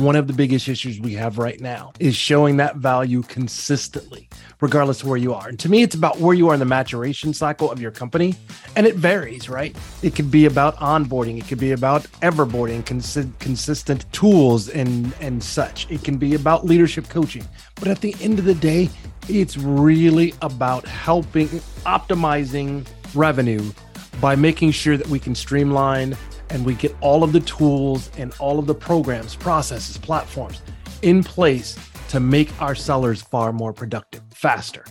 one of the biggest issues we have right now is showing that value consistently, regardless of where you are. And to me, it's about where you are in the maturation cycle of your company. And it varies, right? It could be about onboarding, it could be about everboarding, cons- consistent tools and, and such. It can be about leadership coaching. But at the end of the day, it's really about helping optimizing revenue by making sure that we can streamline and we get all of the tools and all of the programs, processes, platforms in place to make our sellers far more productive faster.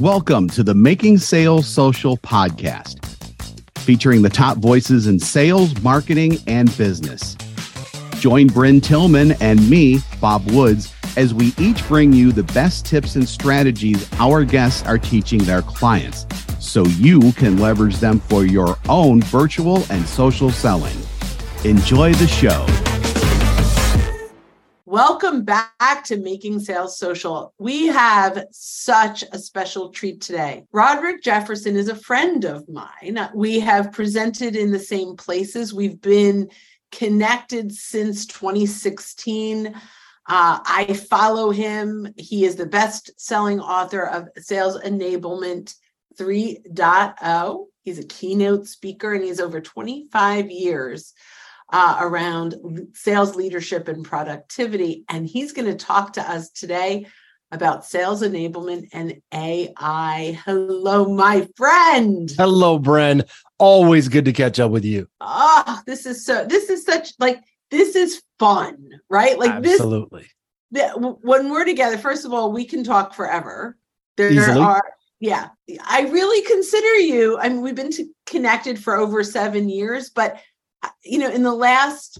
Welcome to the Making Sales Social podcast, featuring the top voices in sales, marketing, and business. Join Brynne Tillman and me, Bob Woods, as we each bring you the best tips and strategies our guests are teaching their clients so you can leverage them for your own virtual and social selling. Enjoy the show. Welcome back to Making Sales Social. We have such a special treat today. Roderick Jefferson is a friend of mine. We have presented in the same places. We've been connected since 2016. Uh, I follow him. He is the best selling author of Sales Enablement 3.0. He's a keynote speaker and he's over 25 years uh, around sales leadership and productivity. And he's going to talk to us today about sales enablement and AI. Hello, my friend. Hello, Bren. Always good to catch up with you. Oh, this is so, this is such like, this is fun, right? Like Absolutely. this. When we're together, first of all, we can talk forever. There Easily. are yeah i really consider you i mean we've been connected for over seven years but uh, you know in the last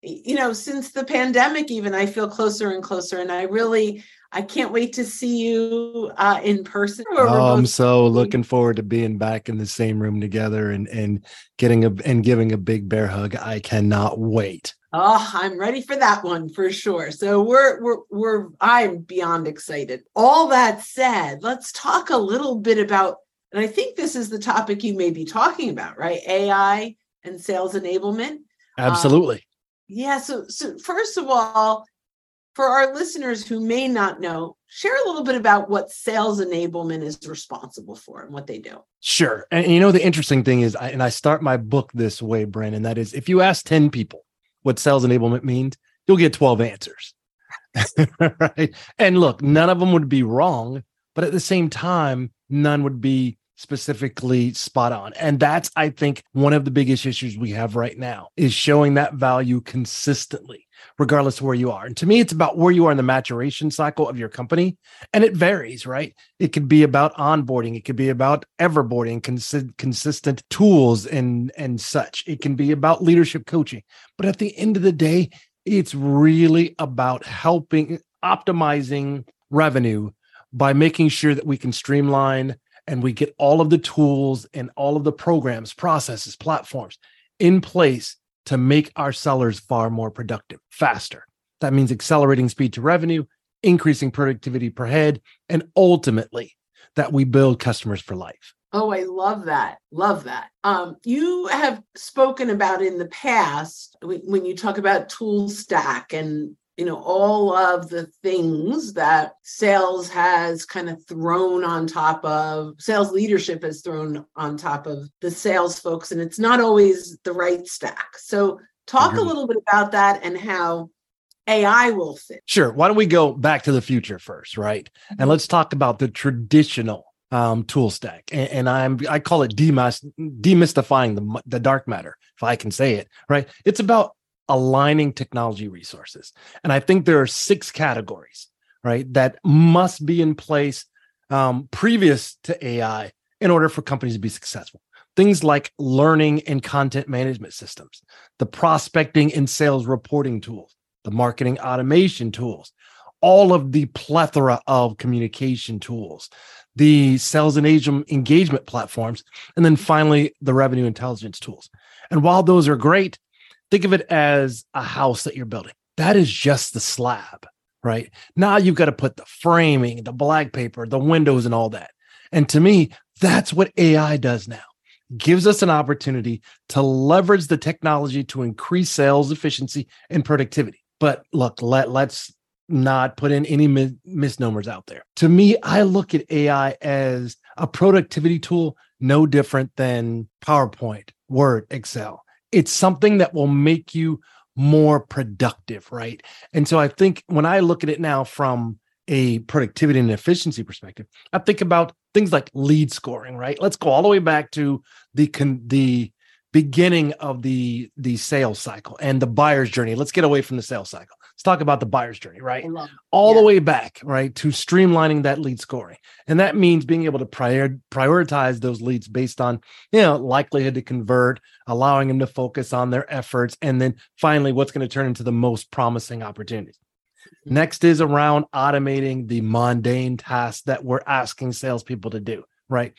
you know since the pandemic even i feel closer and closer and i really i can't wait to see you uh, in person. Oh, i'm so looking forward to being back in the same room together and and getting a and giving a big bear hug. I cannot wait Oh, I'm ready for that one for sure. So we're we're we're I'm beyond excited. All that said, let's talk a little bit about and I think this is the topic you may be talking about, right? AI and sales enablement. Um, Absolutely. Um, yeah, so so first of all, for our listeners who may not know, share a little bit about what sales enablement is responsible for and what they do. Sure. And, and you know the interesting thing is I, and I start my book this way, Brandon, that is if you ask 10 people what sales enablement means, you'll get 12 answers. right. And look, none of them would be wrong, but at the same time, none would be specifically spot on. And that's, I think, one of the biggest issues we have right now is showing that value consistently regardless of where you are. And to me, it's about where you are in the maturation cycle of your company. And it varies, right? It could be about onboarding, it could be about everboarding, cons- consistent tools and and such. It can be about leadership coaching. But at the end of the day, it's really about helping optimizing revenue by making sure that we can streamline and we get all of the tools and all of the programs, processes, platforms in place to make our sellers far more productive faster. That means accelerating speed to revenue, increasing productivity per head, and ultimately that we build customers for life. Oh, I love that. Love that. Um, you have spoken about in the past when you talk about tool stack and you know all of the things that sales has kind of thrown on top of sales leadership has thrown on top of the sales folks and it's not always the right stack. So talk a little bit about that and how ai will fit. Sure why don't we go back to the future first right? And mm-hmm. let's talk about the traditional um, tool stack and, and, i'm i call it demystifying the, the dark matter if i can say it right? It's about aligning technology resources. And I think there are six categories, right, that must be in place um, previous to AI in order for companies to be successful. Things like learning and content management systems, the prospecting and sales reporting tools, the marketing automation tools, all of the plethora of communication tools, the sales and agent engagement platforms, and then finally the revenue intelligence tools. And while those are great, think of it as a house that you're building. That is just the slab, right? Now you've got to put the framing, the black paper, the windows, and all that. And to me, that's what AI does now. Gives us an opportunity to leverage the technology to increase sales efficiency and productivity. But look, let let's not put in any mi- misnomers out there. To me, I look at AI as a productivity tool no different than PowerPoint, Word, Excel. It's something that will make you more productive, right? And so I think when I look at it now from a productivity and efficiency perspective, I think about things like lead scoring, right? Let's go all the way back to the con- the beginning of the the sales cycle and the buyer's journey. Let's get away from the sales cycle. Let's talk about the buyer's journey, right? All yeah. the way back, right, to streamlining that lead scoring. And that means being able to prior, prioritize those leads based on, you know, likelihood to convert, allowing them to focus on their efforts, and then finally what's going to turn into the most promising opportunities. Mm-hmm. Next is around automating the mundane tasks that we're asking salespeople to do, right?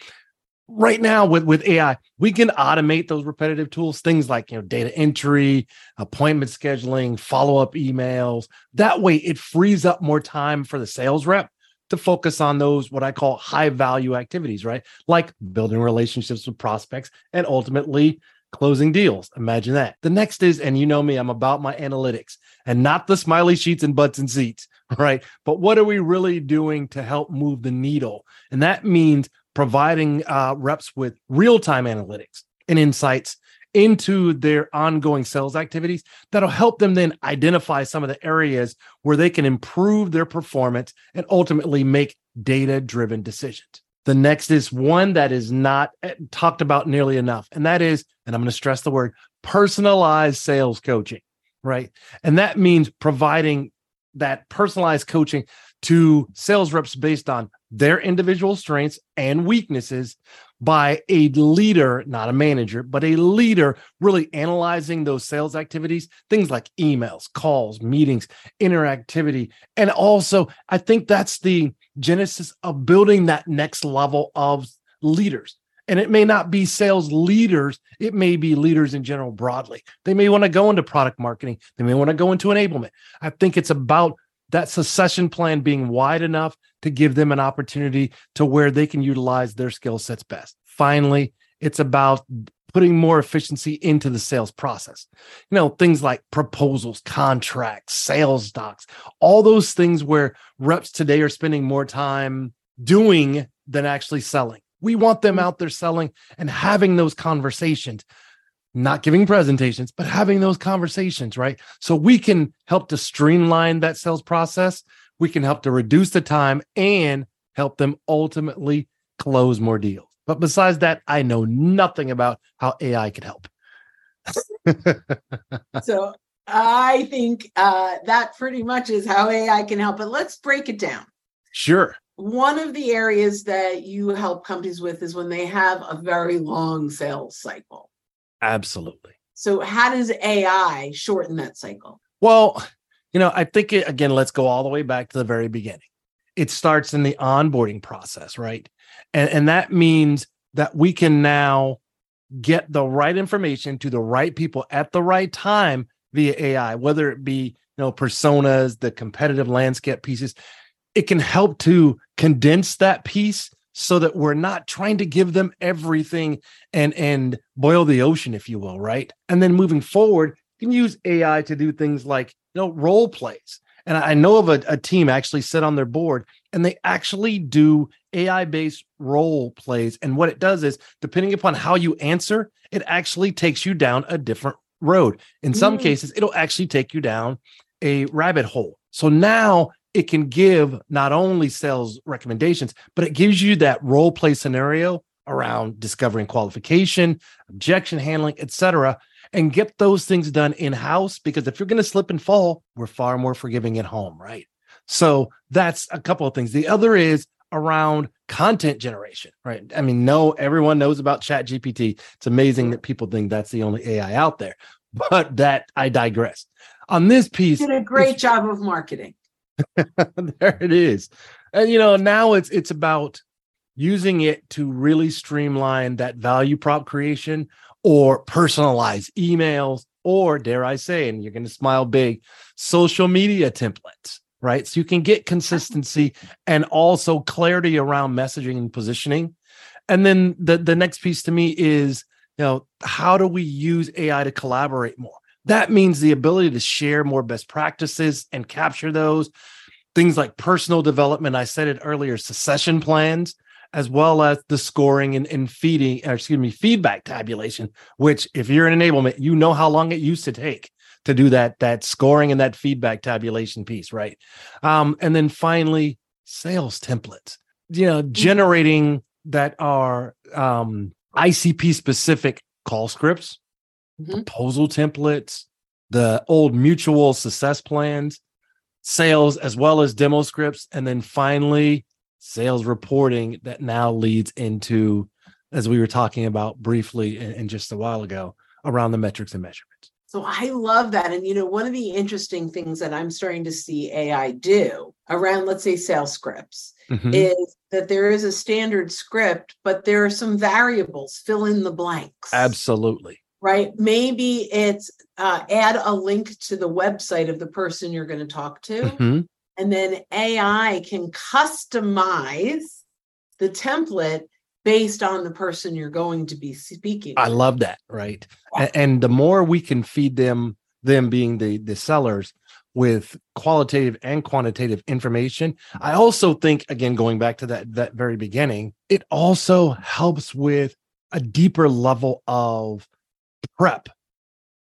Right now with with AI, we can automate those repetitive tools, things like you know data entry, appointment scheduling, follow up emails. That way, it frees up more time for the sales rep to focus on those what I call high value activities, right? Like building relationships with prospects and ultimately closing deals. Imagine that. The next is, and you know me, I'm about my analytics and not the smiley sheets and butts and seats, right? But what are we really doing to help move the needle? And that means providing uh, reps with real time analytics and insights into their ongoing sales activities that'll help them then identify some of the areas where they can improve their performance and ultimately make data driven decisions. The next is one that is not eh, talked about nearly enough, and that is, and I'm going to stress the word personalized sales coaching, right? And that means providing that personalized coaching to sales reps based on their individual strengths and weaknesses by a leader, not a manager, but a leader really analyzing those sales activities, things like emails, calls, meetings, interactivity. And also, I think that's the genesis of building that next level of leaders. And it may not be sales leaders, it may be leaders in general broadly. They may want to go into product marketing, they may want to go into enablement. I think it's about that succession plan being wide enough to give them an opportunity to where they can utilize their skill sets best. Finally, it's about putting more efficiency into the sales process. You know, things like proposals, contracts, sales docs, all those things where reps today are spending more time doing than actually selling. We want them mm-hmm. out there selling and having those conversations not giving presentations, but having those conversations, right? So we can help to streamline that sales process. We can help to reduce the time and help them ultimately close more deals. But besides that, I know nothing about how AI could help. so I think uh, that pretty much is how AI can help. But let's break it down. Sure. One of the areas that you help companies with is when they have a very long sales cycle. Absolutely. So, how does AI shorten that cycle? Well, you know, I think it, again, let's go all the way back to the very beginning. It starts in the onboarding process, right? And, and that means that we can now get the right information to the right people at the right time via AI, whether it be, you know, personas, the competitive landscape pieces. It can help to condense that piece so that we're not trying to give them everything and and boil the ocean if you will right? And then moving forward you can use ai to do things like you know role plays. And i know of a, a team actually sit on their board and they actually do ai based role plays. And what it does is depending upon how you answer it actually takes you down a different road. In some mm. cases it'll actually take you down a rabbit hole. So now it can give not only sales recommendations, but it gives you that role play scenario around discovering qualification, objection handling, etc., and get those things done in house. Because if you're going to slip and fall, we're far more forgiving at home, right? So that's a couple of things. The other is around content generation, right? I mean, no, everyone knows about Chat GPT. It's amazing that people think that's the only AI out there, but that I digress. On this piece, did a great job of marketing. there it is. And you know, now it's it's about using it to really streamline that value prop creation or personalize emails or dare I say, and you're going to smile big, social media templates, right? So you can get consistency and also clarity around messaging and positioning. And then the the next piece to me is, you know, how do we use AI to collaborate more? That means the ability to share more best practices and capture those things like personal development. I said it earlier, succession plans, as well as the scoring and, and feeding, or excuse me, feedback tabulation, which if you're in enablement, you know how long it used to take to do that, that scoring and that feedback tabulation piece, right? Um, and then finally, sales templates, you know, Mm-hmm. generating that are um, ICP specific call scripts, Mhm. proposal templates, the old mutual success plans, sales as well as demo scripts, and then finally sales reporting that now leads into, as we were talking about briefly and, in just a while ago, around the metrics and measurements. So I love that. And you know, one of the interesting things that I'm starting to see AI do around, let's say, sales scripts Mhm. is that there is a standard script, but there are some variables, fill in the blanks. Absolutely. Right. Maybe it's uh, add a link to the website of the person you're going to talk to. Mhm. And then AI can customize the template based on the person you're going to be speaking. To. I with. love that, right? A- And, the more we can feed them, them being the the sellers, with qualitative and quantitative information, I also think, again, going back to that that very beginning, it also helps with a deeper level of prep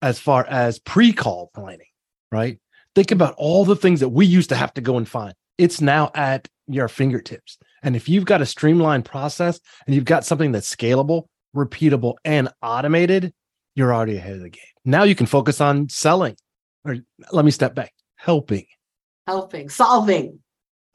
as far as pre-call planning, right? Think about all the things that we used to have to go and find. It's now at your fingertips. And if you've got a streamlined process and you've got something that's scalable, repeatable, and automated, you're already ahead of the game. Now you can focus on selling, or let me step back, helping. helping, solving.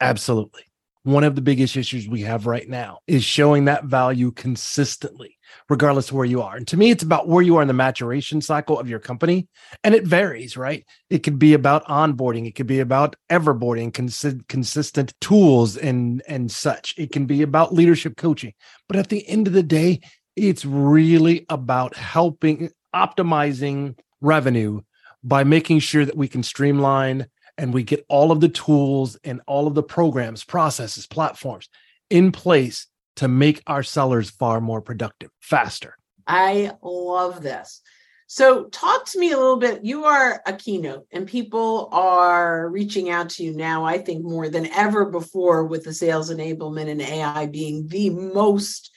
Absolutely. One of the biggest issues we have right now is showing that value consistently, regardless of where you are. And to me, it's about where you are in the maturation cycle of your company. And it varies, right? It could be about onboarding, it could be about everboarding, consi- consistent tools and, and such. It can be about leadership coaching. But at the end of the day, it's really about helping optimizing revenue by making sure that we can streamline and we get all of the tools and all of the programs, processes, platforms in place to make our sellers far more productive faster. I love this. So, talk to me a little bit. You are a keynote, and people are reaching out to you now, I think, more than ever before, with the sales enablement and AI being the most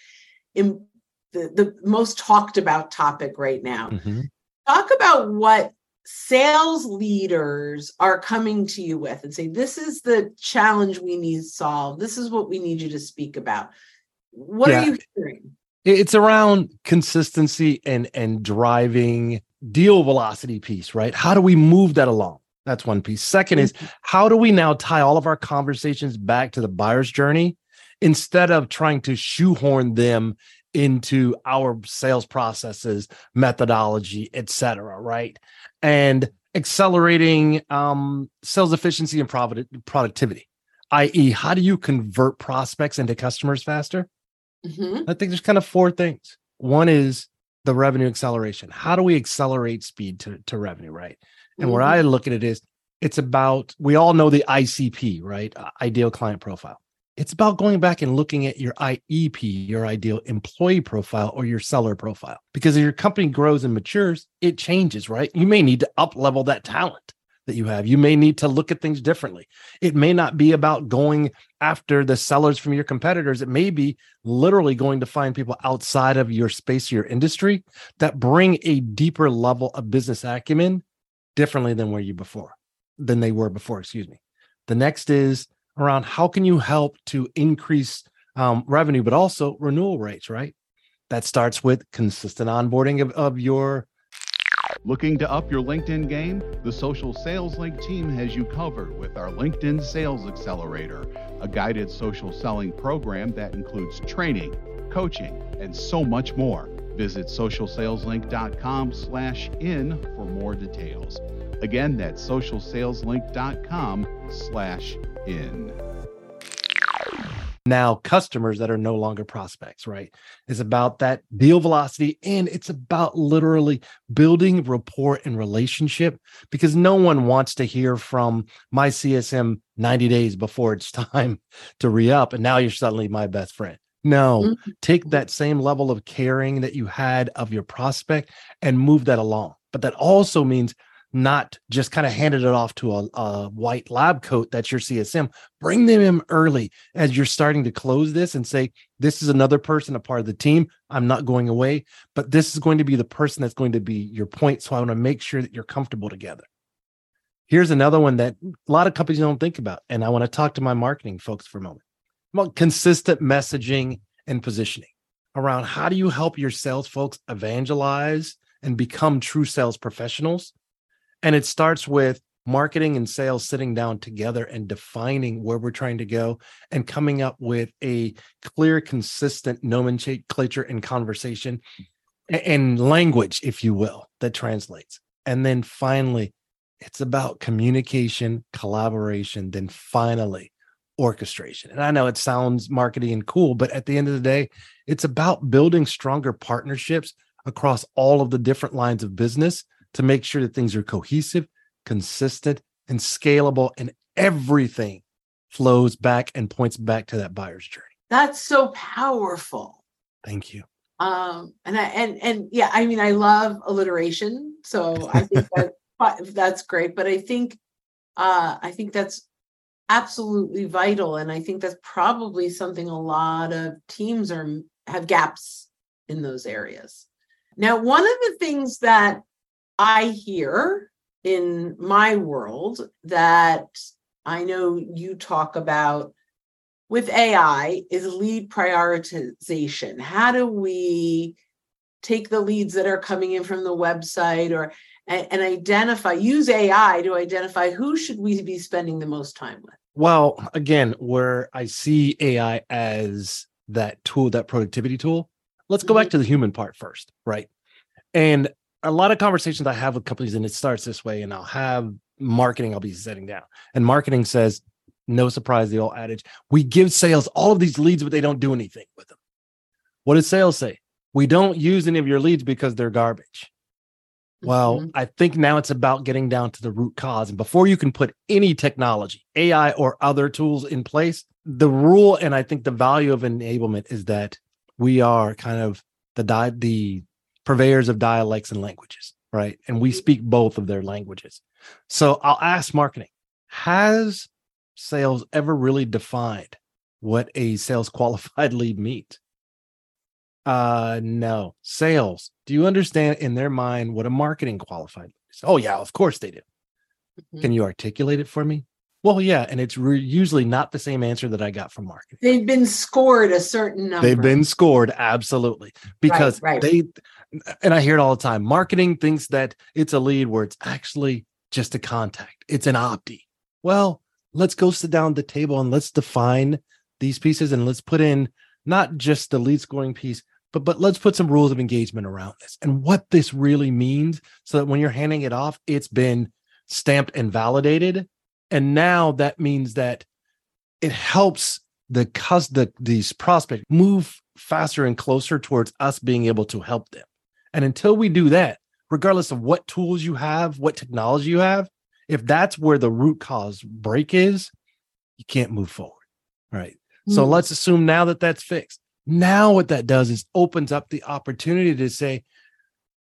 im- the, the most talked about topic right now. Mm-hmm. Talk about what sales leaders are coming to you with and say, This is the challenge we need solved. This is what we need you to speak about. What Yeah. are you hearing? It's around consistency and and driving deal velocity piece, right? How do we move that along? That's one piece. Second is mm-hmm. how do we now tie all of our conversations back to the buyer's journey instead of trying to shoehorn them into our sales processes, methodology, et cetera, right? And accelerating um, sales efficiency and profit- productivity, i.e., how do you convert prospects into customers faster? Mhm. I think there's kind of four things. One is the revenue acceleration. How do we accelerate speed to, to revenue, right? And where Mhm. I look at it is it's about, we all know the ICP, right? Ideal client profile. It's about going back and looking at your IEP, your ideal employee profile or your seller profile. Because as your company grows and matures, it changes, right? You may need to up level that talent that you have. You may need to look at things differently. It may not be about going after the sellers from your competitors. It may be literally going to find people outside of your space, your industry that bring a deeper level of business acumen differently than where you before, than they were before, excuse me. The next is around how can you help to increase um, revenue, but also renewal rates, right? That starts with consistent onboarding of, of your Looking to up your LinkedIn game? The Social Sales Link team has you covered with our LinkedIn Sales Accelerator, a guided social selling program that includes training, coaching, and so much more. Visit socialsaleslink.com slash in for more details. Again, that's socialsaleslink.com slash. Now customers that are no longer prospects, right? It's about that deal velocity and it's about literally building rapport and relationship because no one wants to hear from my CSM 90 days before it's time to re up. And now you're suddenly my best friend. No, Mhm. take that same level of caring that you had of your prospect and move that along but that also means not just kind of handed it off to a, a, white lab coat that's your CSM. Bring them in early as you're starting to close this and say, This is another person, a part of the team. I'm not going away, but this is going to be the person that's going to be your point. So I want to make sure that you're comfortable together. Here's another one that a lot of companies don't think about. And I want to talk to my marketing folks for a moment about consistent messaging and positioning around how do you help your sales folks evangelize and become true sales professionals and it starts with marketing and sales sitting down together and defining where we're trying to go and coming up with a clear, consistent nomenclature and conversation and language, if you will, that translates. And then finally, it's about communication, collaboration, then finally, orchestration. And I know it sounds marketing and cool, but at the end of the day, it's about building stronger partnerships across all of the different lines of business to make sure that things are cohesive, consistent, and scalable, and everything flows back and points back to that buyer's journey. That's so powerful. Thank you. Um, and I and and yeah, I mean, I love alliteration, so I think that that's great. But I think uh, I think that's absolutely vital, and I think that's probably something a lot of teams are have gaps in those areas. Now, one of the things that I hear in my world that I know you talk about with AI is lead prioritization. How do we take the leads that are coming in from the website or and, and identify use AI to identify who should we be spending the most time with? Well, again, where I see AI as that tool, that productivity tool, let's go mm-hmm. back to the human part first, right? And a lot of conversations I have with companies, and it starts this way, and I'll have marketing, I'll be setting down. And marketing says, no surprise, the old adage, we give sales all of these leads, but they don't do anything with them. What does sales say? We don't use any of your leads because they're garbage. Well, mm-hmm. I think now it's about getting down to the root cause. And before you can put any technology, AI or other tools in place, the rule and I think the value of enablement is that we are kind of the the purveyors of dialects and languages, right? And we mm-hmm. speak both of their languages. So I'll ask marketing Has sales ever really defined what a sales qualified lead means? Uh, no. Sales, do you understand in their mind what a marketing qualified is? Oh, yeah, of course they do. Mm-hmm. Can you articulate it for me? Well, yeah, and it's re- usually not the same answer that I got from marketing. They've been scored a certain number. They've been scored absolutely because right, right. they and I hear it all the time. Marketing thinks that it's a lead where it's actually just a contact. It's an opti. Well, let's go sit down at the table and let's define these pieces and let's put in not just the lead scoring piece, but but let's put some rules of engagement around this and what this really means so that when you're handing it off, it's been stamped and validated. And now that means that it helps the cus the these prospects move faster and closer towards us being able to help them. And until we do that, regardless of what tools you have, what technology you have, if that's where the root cause break is, you can't move forward. Right. Mm. So hmm. let's assume now that that's fixed. Now, what that does is opens up the opportunity to say,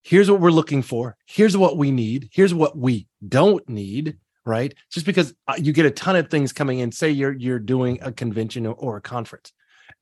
here's what we're looking for. Here's what we need. Here's what we don't need. Right. Just because uh, you get a ton of things coming in, say you're you're doing a convention or a conference,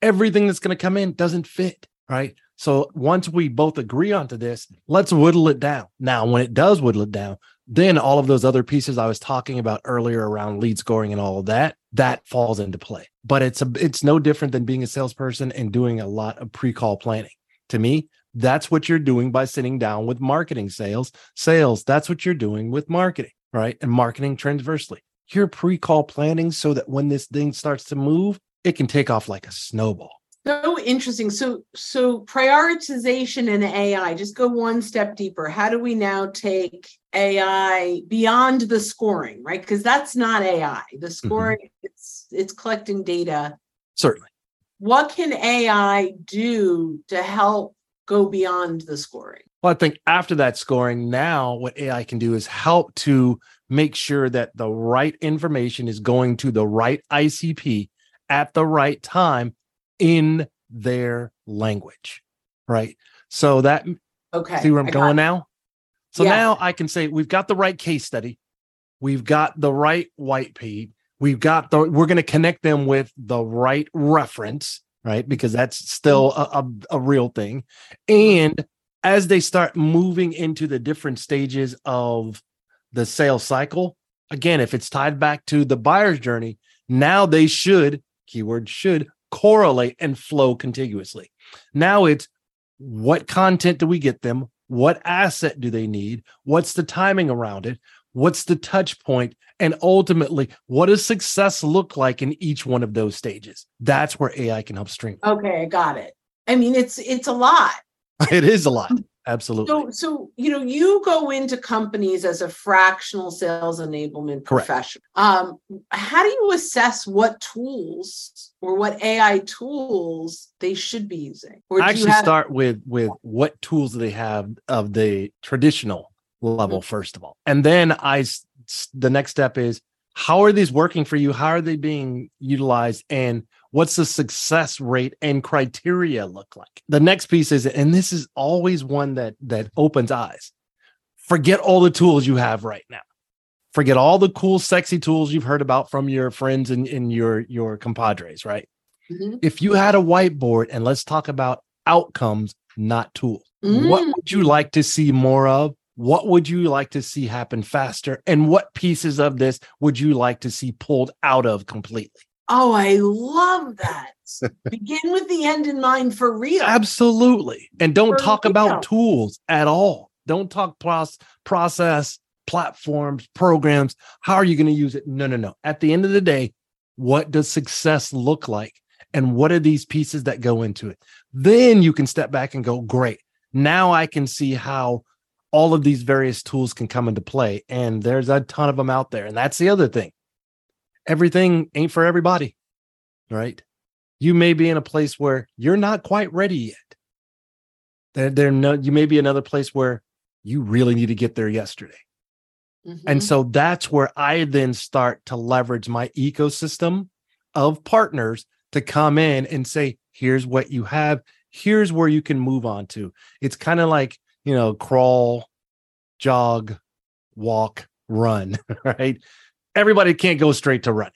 everything that's going to come in doesn't fit. Right. So once we both agree onto this, let's whittle it down. Now, when it does whittle it down, then all of those other pieces I was talking about earlier around lead scoring and all of that, that falls into play. But it's a it's no different than being a salesperson and doing a lot of pre-call planning. To me, that's what you're doing by sitting down with marketing sales. Sales, that's what you're doing with marketing, right? And marketing transversely. You're pre-call planning so that when this thing starts to move, it can take off like a snowball so interesting so so prioritization and ai just go one step deeper how do we now take ai beyond the scoring right because that's not ai the mm-hmm. scoring mm-hmm. it's it's collecting data certainly what can ai do to help go beyond the scoring well i think after that scoring now what ai can do is help to make sure that the right information is going to the right icp at the right time in their language. Right. So that okay. See where I'm going now? So Yeah. now I can say we've got the right case study, we've got the right white paper, we've got the we're going to connect them with the right reference, right? Because that's still a, a, a real thing. And as they start moving into the different stages of the sales cycle, again, if it's tied back to the buyer's journey, now they should, keyword should, correlate and flow contiguously. Now it's what content do we get them? What asset do they need? What's the timing around it? What's the touch point? And ultimately, what does success look like in each one of those stages? That's where AI can help stream. Okay, I got it. I mean, it's it's a lot. It is a lot. Absolutely. So, so you know, you go into companies as a fractional sales enablement Correct. professional. Um, how do you assess what tools or what AI tools they should be using? Or I actually have- start with with what tools do they have of the traditional level Mm-hmm. first of all, and then I the next step is how are these working for you? How are they being utilized, and what's the success rate and criteria look like? The next piece is, and this is always one that that opens eyes. Forget all the tools you have right now. Forget all the cool, sexy tools you've heard about from your friends and, and your your compadres, right? Mhm. if you had a whiteboard and let's talk about outcomes, not tools, what Mm. would you like to see more of? What would you like to see happen faster? And what pieces of this would you like to see pulled out of completely? Oh, I love that. Begin with the end in mind for real. Absolutely. And don't For talk real. about tools at all. Don't talk pros- process, platforms, programs. How are you going to use it? No, no, no. At the end of the day, what does success look like? And what are these pieces that go into it? Then you can step back and go, great. Now I can see how all of these various tools can come into play. And there's a ton of them out there. And that's the other thing. Everything ain't for everybody, right? You may be in a place where you're not quite ready yet. There, there no, you may be another place where you really need to get there yesterday. And Mhm. so that's where I then start to leverage my ecosystem of partners to come in and say, here's what you have, here's where you can move on to. It's kind of like, you know, crawl, jog, walk, run, right? Everybody can't go straight to running.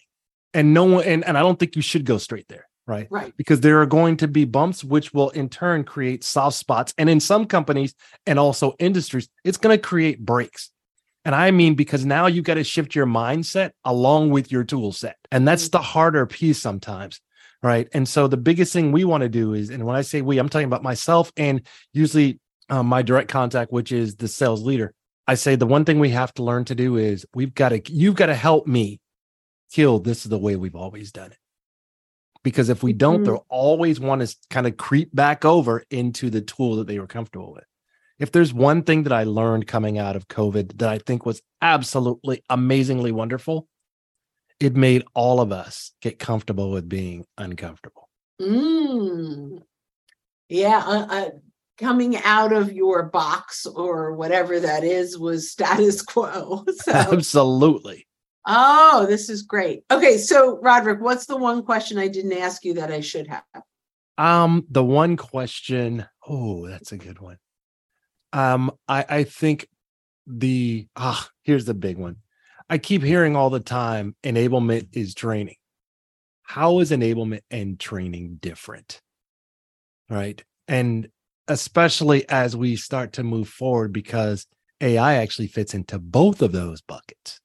And no one, and, and I don't think you should go straight there, right? right. because there are going to be bumps which will in turn create soft spots and in some companies and also industries it's going to create breaks and i mean because now you've got to shift your mindset along with your tool set and that's the harder piece sometimes right and so the biggest thing we want to do is and when i say we i'm talking about myself and usually um, my direct contact which is the sales leader i say the one thing we have to learn to do is we've got to you've got to help me kill this is the way we've always done it because if we don't Mhm. they'll always want to kind of creep back over into the tool that they were comfortable with if there's one thing that i learned coming out of covid that i think was absolutely amazingly wonderful it made all of us get comfortable with being uncomfortable Mm. Yeah, uh, uh, coming out of your box or whatever that is was status quo. So, absolutely oh, this is great. Okay, so Roderick, what's the one question I didn't ask you that I should have? um the one question oh that's a good one um i i think the ah here's the big one i keep hearing all the time enablement is training how is enablement and training different right and especially as we start to move forward because ai actually fits into both of those buckets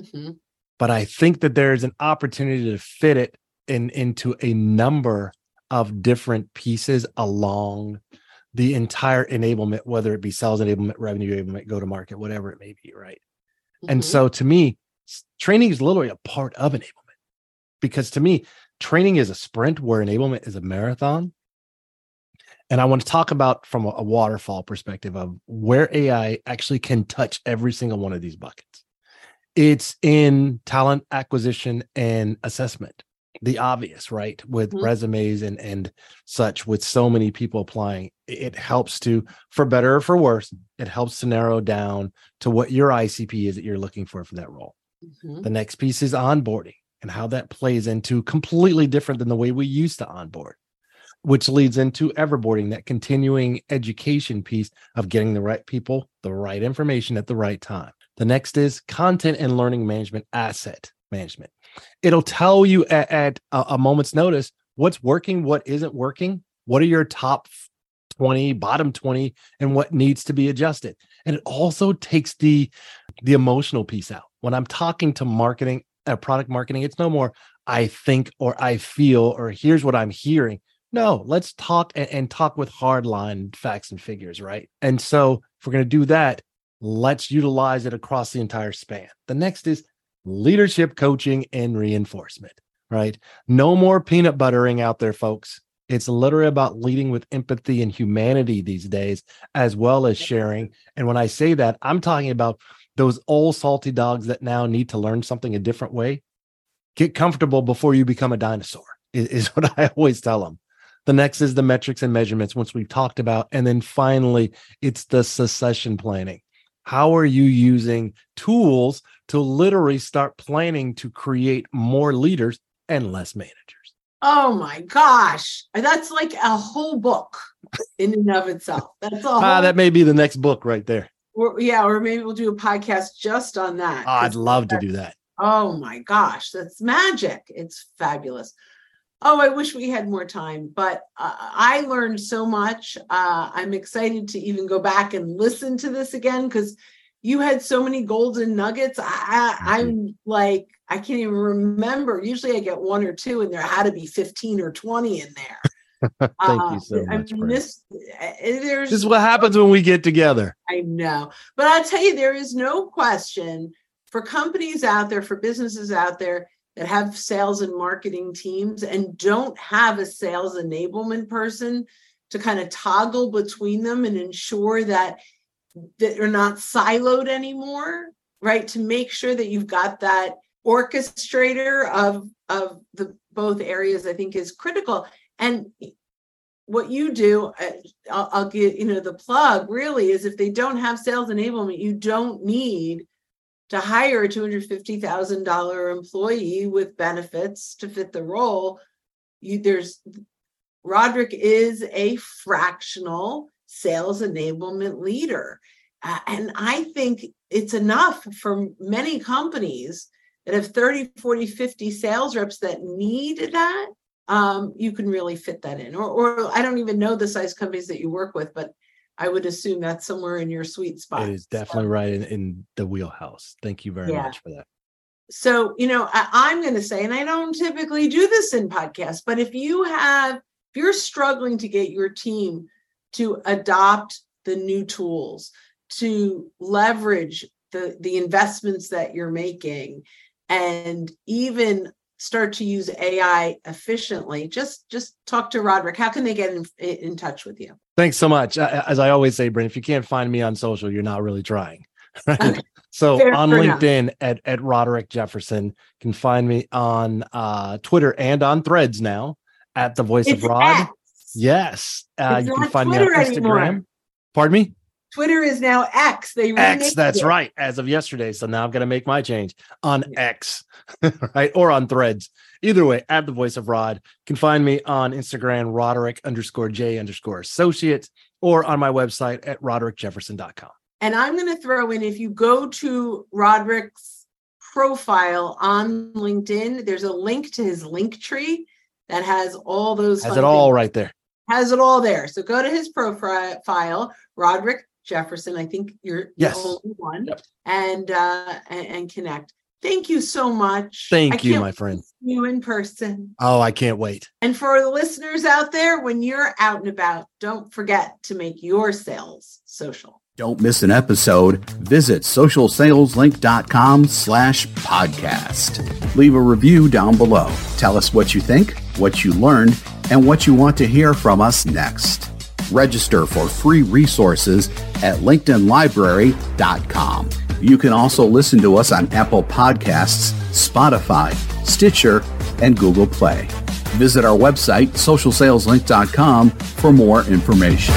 Mhm. but I think that there is an opportunity to fit it in into a number of different pieces along the entire enablement, whether it be sales enablement, revenue enablement, go to market, whatever it may be, right? And Mhm. so to me, training is literally a part of enablement because to me, training is a sprint where enablement is a marathon. And I want to talk about from a, waterfall perspective of where AI actually can touch every single one of these buckets. It's in talent acquisition and assessment, the obvious, right? With Mhm. resumes and and such, with so many people applying, it helps to, for better or for worse, it helps to narrow down to what your ICP is that you're looking for for that role. Mhm. The next piece is onboarding and how that plays into completely different than the way we used to onboard. Which leads into everboarding, that continuing education piece of getting the right people, the right information at the right time. The next is content and learning management asset management. It'll tell you at, at a, a moment's notice what's working, what isn't working, what are your top 20, bottom 20, and what needs to be adjusted. And it also takes the the emotional piece out. When I'm talking to marketing, uh, product marketing, it's no more I think or I feel or here's what I'm hearing. No, let's talk and, and talk with hard line facts and figures, right? And so if we're going to do that, let's utilize it across the entire span. The next is leadership coaching and reinforcement, right? No more peanut buttering out there, folks. It's literally about leading with empathy and humanity these days, as well as sharing. And when I say that, I'm talking about those old salty dogs that now need to learn something a different way. Get comfortable before you become a dinosaur, is, is what I always tell them. The next is the metrics and measurements, once we've talked about. And then finally, it's the succession planning. How are you using tools to literally start planning to create more leaders and less managers? Oh my gosh. That's like a whole book in and of itself. That's all. Ah, that may be the next book right there. Or, yeah, or maybe we'll do a podcast just on that. Oh, I'd love to do that. Oh my gosh, that's magic. It's fabulous. Oh, I wish we had more time, but uh, I learned so much. Uh, I'm excited to even go back and listen to this again because you had so many golden nuggets. I, I'm mm-hmm. like, I can't even remember. Usually I get one or two, and there had to be 15 or 20 in there. Thank uh, you so much. I mean, this, eh, there's, this is what happens when we get together. I know. But I'll tell you, there is no question for companies out there, for businesses out there that have sales and marketing teams and don't have a sales enablement person to kind of toggle between them and ensure that that are not siloed anymore right? To make sure that you've got that orchestrator of of the both areas i think is critical. And what you do uh, I'll, I'll get you know the plug really is if they don't have sales enablement you don't need to hire a $250,000 employee with benefits to fit the role you there's Roderick is a fractional sales enablement leader uh, and I think it's enough for many companies that have 30, 40, 50 sales reps that need that. Um, you can really fit that in. Or, or I don't even know the size companies that you work with, but I would assume that's somewhere in your sweet spot. It is definitely so, right in, in, the wheelhouse. Thank you very yeah. much for that. So, you know, I, I'm going to say, and I don't typically do this in podcasts, but if you have, if you're struggling to get your team to adopt the new tools, to leverage the the investments that you're making and even start to use AI efficiently, just just talk to Roderick. How can they get in, in touch with you? Thanks so much. As I always say, Brent, if you can't find me on social, you're not really trying. Okay. so Fair on LinkedIn at, at Roderick Jefferson, can find me on uh, Twitter and on Threads now at the Voice it's of Rod. Yes, uh, you can find Twitter me on Instagram. Anymore. Pardon me. Twitter is now X. They X. That's it. right. As of yesterday, so now I'm going to make my change on X, right, or on Threads. Either way, at the Voice of Rod. You can find me on Instagram, Roderick underscore J underscore Associates, or on my website at roderickjefferson.com. And I'm going to throw in if you go to Roderick's profile on LinkedIn, there's a link to his link tree that has all those. Has it all things. right there. Has it all there. So go to his profile, Roderick Jefferson. I think you're yes. the only one, yep. and, uh, and and connect. Thank you so much. Thank you, my friend. You in person. Oh, I can't wait. And for the listeners out there, when you're out and about, don't forget to make your sales social. Don't miss an episode. Visit socialsaleslink.com slash podcast. Leave a review down below. Tell us what you think, what you learned, and what you want to hear from us next. Register for free resources at linkedinlibrary.com. You can also listen to us on Apple Podcasts, Spotify, Stitcher, and Google Play. Visit our website, socialsaleslink.com, for more information.